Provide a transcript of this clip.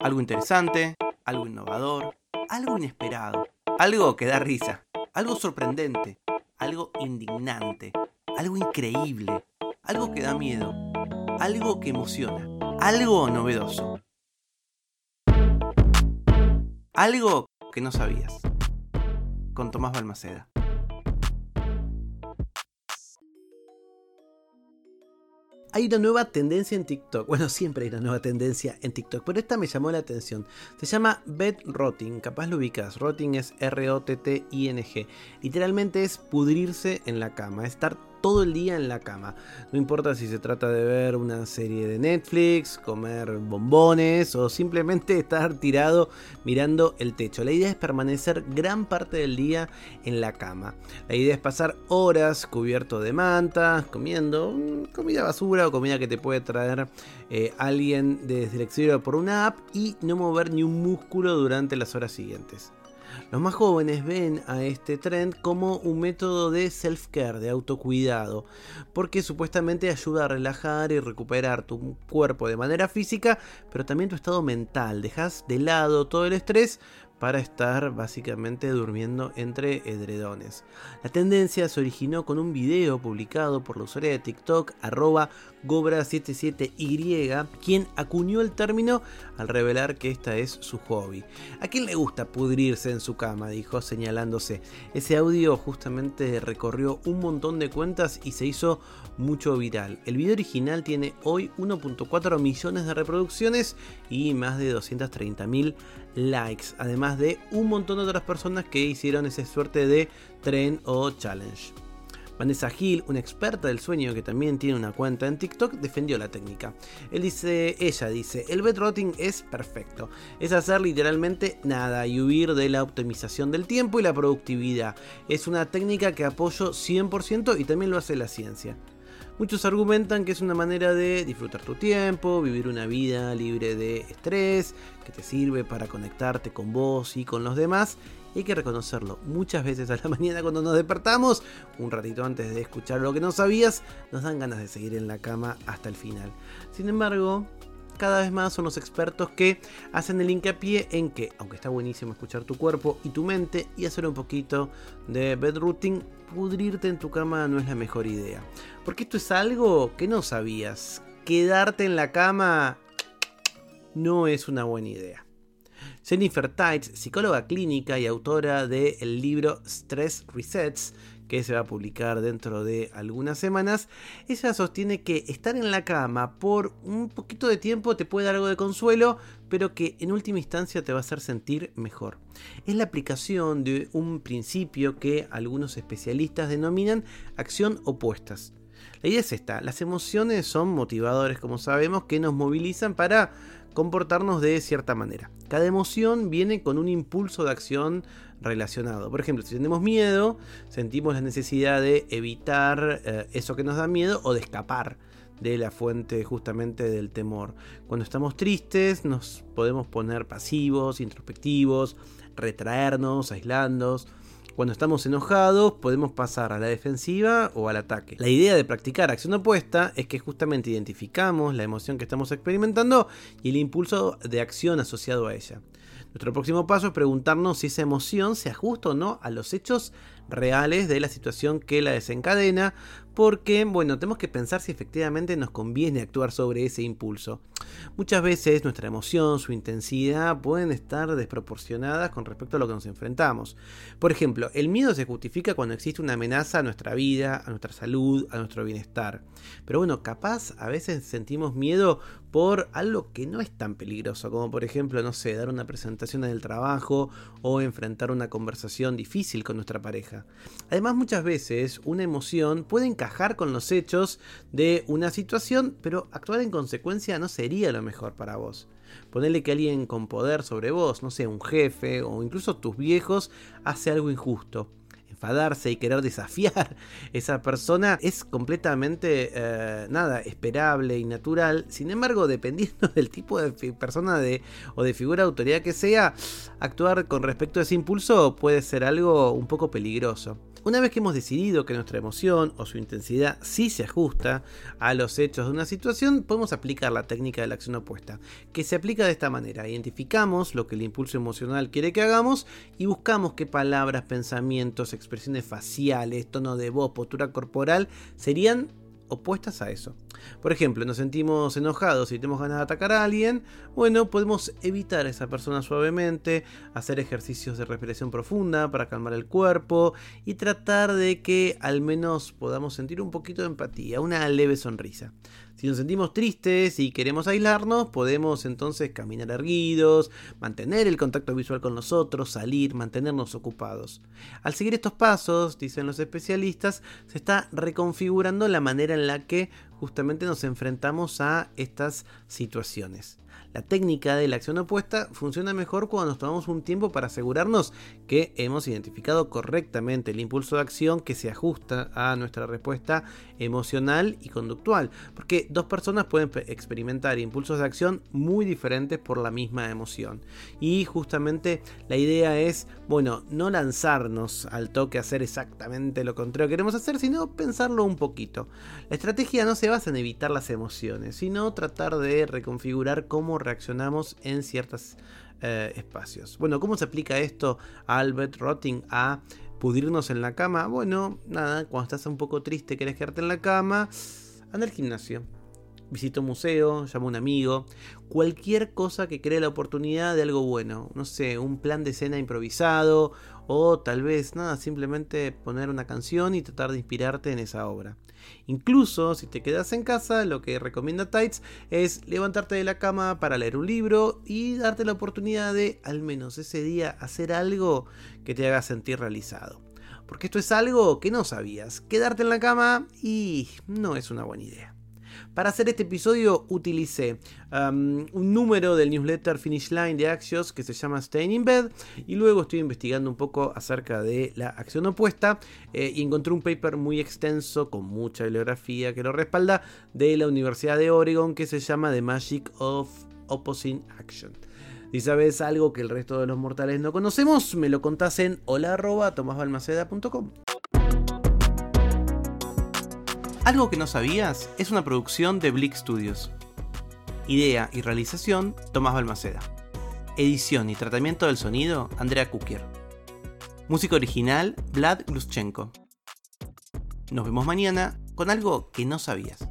Algo interesante, algo innovador, algo inesperado, algo que da risa, algo sorprendente, algo indignante, algo increíble, algo que da miedo, algo que emociona, algo novedoso. Algo que no sabías. Con Tomás Balmaceda. Hay una nueva tendencia en TikTok. Bueno, siempre hay una nueva tendencia en TikTok, pero esta me llamó la atención. Se llama bed rotting, capaz lo ubicas. Rotting es R-O-T-T-I-N-G. Literalmente es pudrirse en la cama, estar todo el día en la cama. No importa si se trata de ver una serie de Netflix, comer bombones o simplemente estar tirado mirando el techo. La idea es permanecer gran parte del día en la cama. La idea es pasar horas cubierto de mantas, comiendo comida basura o comida que te puede traer eh, alguien desde el exterior por una app y no mover ni un músculo durante las horas siguientes. Los más jóvenes ven a este trend como un método de self-care, de autocuidado, porque supuestamente ayuda a relajar y recuperar tu cuerpo de manera física, pero también tu estado mental. Dejas de lado todo el estrés para estar básicamente durmiendo entre edredones. La tendencia se originó con un video publicado por la usuaria de TikTok arroba Gobra77Y, quien acuñó el término al revelar que esta es su hobby. ¿A quién le gusta pudrirse en su cama? dijo señalándose. Ese audio justamente recorrió un montón de cuentas y se hizo mucho viral. El video original tiene hoy 1.4 millones de reproducciones y más de 230 mil likes, además de un montón de otras personas que hicieron esa suerte de tren o challenge. Vanessa Hill, una experta del sueño que también tiene una cuenta en TikTok, defendió la técnica. Él dice, ella dice, el bedrotting es perfecto. Es hacer literalmente nada y huir de la optimización del tiempo y la productividad. Es una técnica que apoyo 100% y también lo hace la ciencia. Muchos argumentan que es una manera de disfrutar tu tiempo, vivir una vida libre de estrés, que te sirve para conectarte con vos y con los demás. Y hay que reconocerlo, muchas veces a la mañana cuando nos despertamos, un ratito antes de escuchar lo que no sabías, nos dan ganas de seguir en la cama hasta el final. Sin embargo, cada vez más son los expertos que hacen el hincapié en que, aunque está buenísimo escuchar tu cuerpo y tu mente y hacer un poquito de bed routing, pudrirte en tu cama no es la mejor idea. Porque esto es algo que no sabías. Quedarte en la cama no es una buena idea. Jennifer Tights, psicóloga clínica y autora del libro Stress Resets, que se va a publicar dentro de algunas semanas, ella sostiene que estar en la cama por un poquito de tiempo te puede dar algo de consuelo, pero que en última instancia te va a hacer sentir mejor. Es la aplicación de un principio que algunos especialistas denominan acción opuestas. La idea es esta, las emociones son motivadores, como sabemos, que nos movilizan para comportarnos de cierta manera. Cada emoción viene con un impulso de acción relacionado. Por ejemplo, si tenemos miedo, sentimos la necesidad de evitar eh, eso que nos da miedo o de escapar de la fuente justamente del temor. Cuando estamos tristes nos podemos poner pasivos, introspectivos, retraernos, aislarnos. Cuando estamos enojados podemos pasar a la defensiva o al ataque. La idea de practicar acción opuesta es que justamente identificamos la emoción que estamos experimentando y el impulso de acción asociado a ella. Nuestro próximo paso es preguntarnos si esa emoción se ajusta o no a los hechos reales de la situación que la desencadena, porque, bueno, tenemos que pensar si efectivamente nos conviene actuar sobre ese impulso. Muchas veces nuestra emoción, su intensidad pueden estar desproporcionadas con respecto a lo que nos enfrentamos. Por ejemplo, el miedo se justifica cuando existe una amenaza a nuestra vida, a nuestra salud, a nuestro bienestar. Pero bueno, capaz a veces sentimos miedo por algo que no es tan peligroso, como por ejemplo, no sé, dar una presentación en el trabajo o enfrentar una conversación difícil con nuestra pareja. Además, muchas veces una emoción puede encajar con los hechos de una situación, pero actuar en consecuencia no sería lo mejor para vos. Ponerle que alguien con poder sobre vos, no sé, un jefe o incluso tus viejos, hace algo injusto enfadarse y querer desafiar esa persona es completamente eh, nada esperable y natural. Sin embargo, dependiendo del tipo de persona de, o de figura de autoridad que sea, actuar con respecto a ese impulso puede ser algo un poco peligroso. Una vez que hemos decidido que nuestra emoción o su intensidad sí se ajusta a los hechos de una situación, podemos aplicar la técnica de la acción opuesta, que se aplica de esta manera. Identificamos lo que el impulso emocional quiere que hagamos y buscamos qué palabras, pensamientos, expresiones faciales, tono de voz, postura corporal serían opuestas a eso. Por ejemplo, nos sentimos enojados y tenemos ganas de atacar a alguien, bueno, podemos evitar a esa persona suavemente, hacer ejercicios de respiración profunda para calmar el cuerpo y tratar de que al menos podamos sentir un poquito de empatía, una leve sonrisa. Si nos sentimos tristes y queremos aislarnos, podemos entonces caminar erguidos, mantener el contacto visual con los otros, salir, mantenernos ocupados. Al seguir estos pasos, dicen los especialistas, se está reconfigurando la manera en la que justamente nos enfrentamos a estas situaciones. La técnica de la acción opuesta funciona mejor cuando nos tomamos un tiempo para asegurarnos que hemos identificado correctamente el impulso de acción que se ajusta a nuestra respuesta emocional y conductual. Porque dos personas pueden experimentar impulsos de acción muy diferentes por la misma emoción. Y justamente la idea es, bueno, no lanzarnos al toque a hacer exactamente lo contrario que queremos hacer, sino pensarlo un poquito. La estrategia no se basa en evitar las emociones, sino tratar de reconfigurar cómo reaccionamos en ciertos eh, espacios. Bueno, ¿cómo se aplica esto a Albert Rotting a pudrirnos en la cama? Bueno, nada, cuando estás un poco triste, querés quedarte en la cama, anda al gimnasio. Visita un museo, llama a un amigo, cualquier cosa que cree la oportunidad de algo bueno. No sé, un plan de escena improvisado o tal vez nada, simplemente poner una canción y tratar de inspirarte en esa obra. Incluso si te quedas en casa, lo que recomienda Tights es levantarte de la cama para leer un libro y darte la oportunidad de, al menos ese día, hacer algo que te haga sentir realizado. Porque esto es algo que no sabías. Quedarte en la cama y no es una buena idea. Para hacer este episodio utilicé um, un número del newsletter Finish Line de Axios que se llama Staying in Bed y luego estoy investigando un poco acerca de la acción opuesta eh, y encontré un paper muy extenso con mucha bibliografía que lo respalda de la Universidad de Oregon que se llama The Magic of Opposing Action. Si sabes algo que el resto de los mortales no conocemos, me lo contás en. Algo que no sabías es una producción de Blick Studios. Idea y realización, Tomás Balmaceda. Edición y tratamiento del sonido, Andrea Kukier. Música original, Vlad Gluschenko. Nos vemos mañana con algo que no sabías.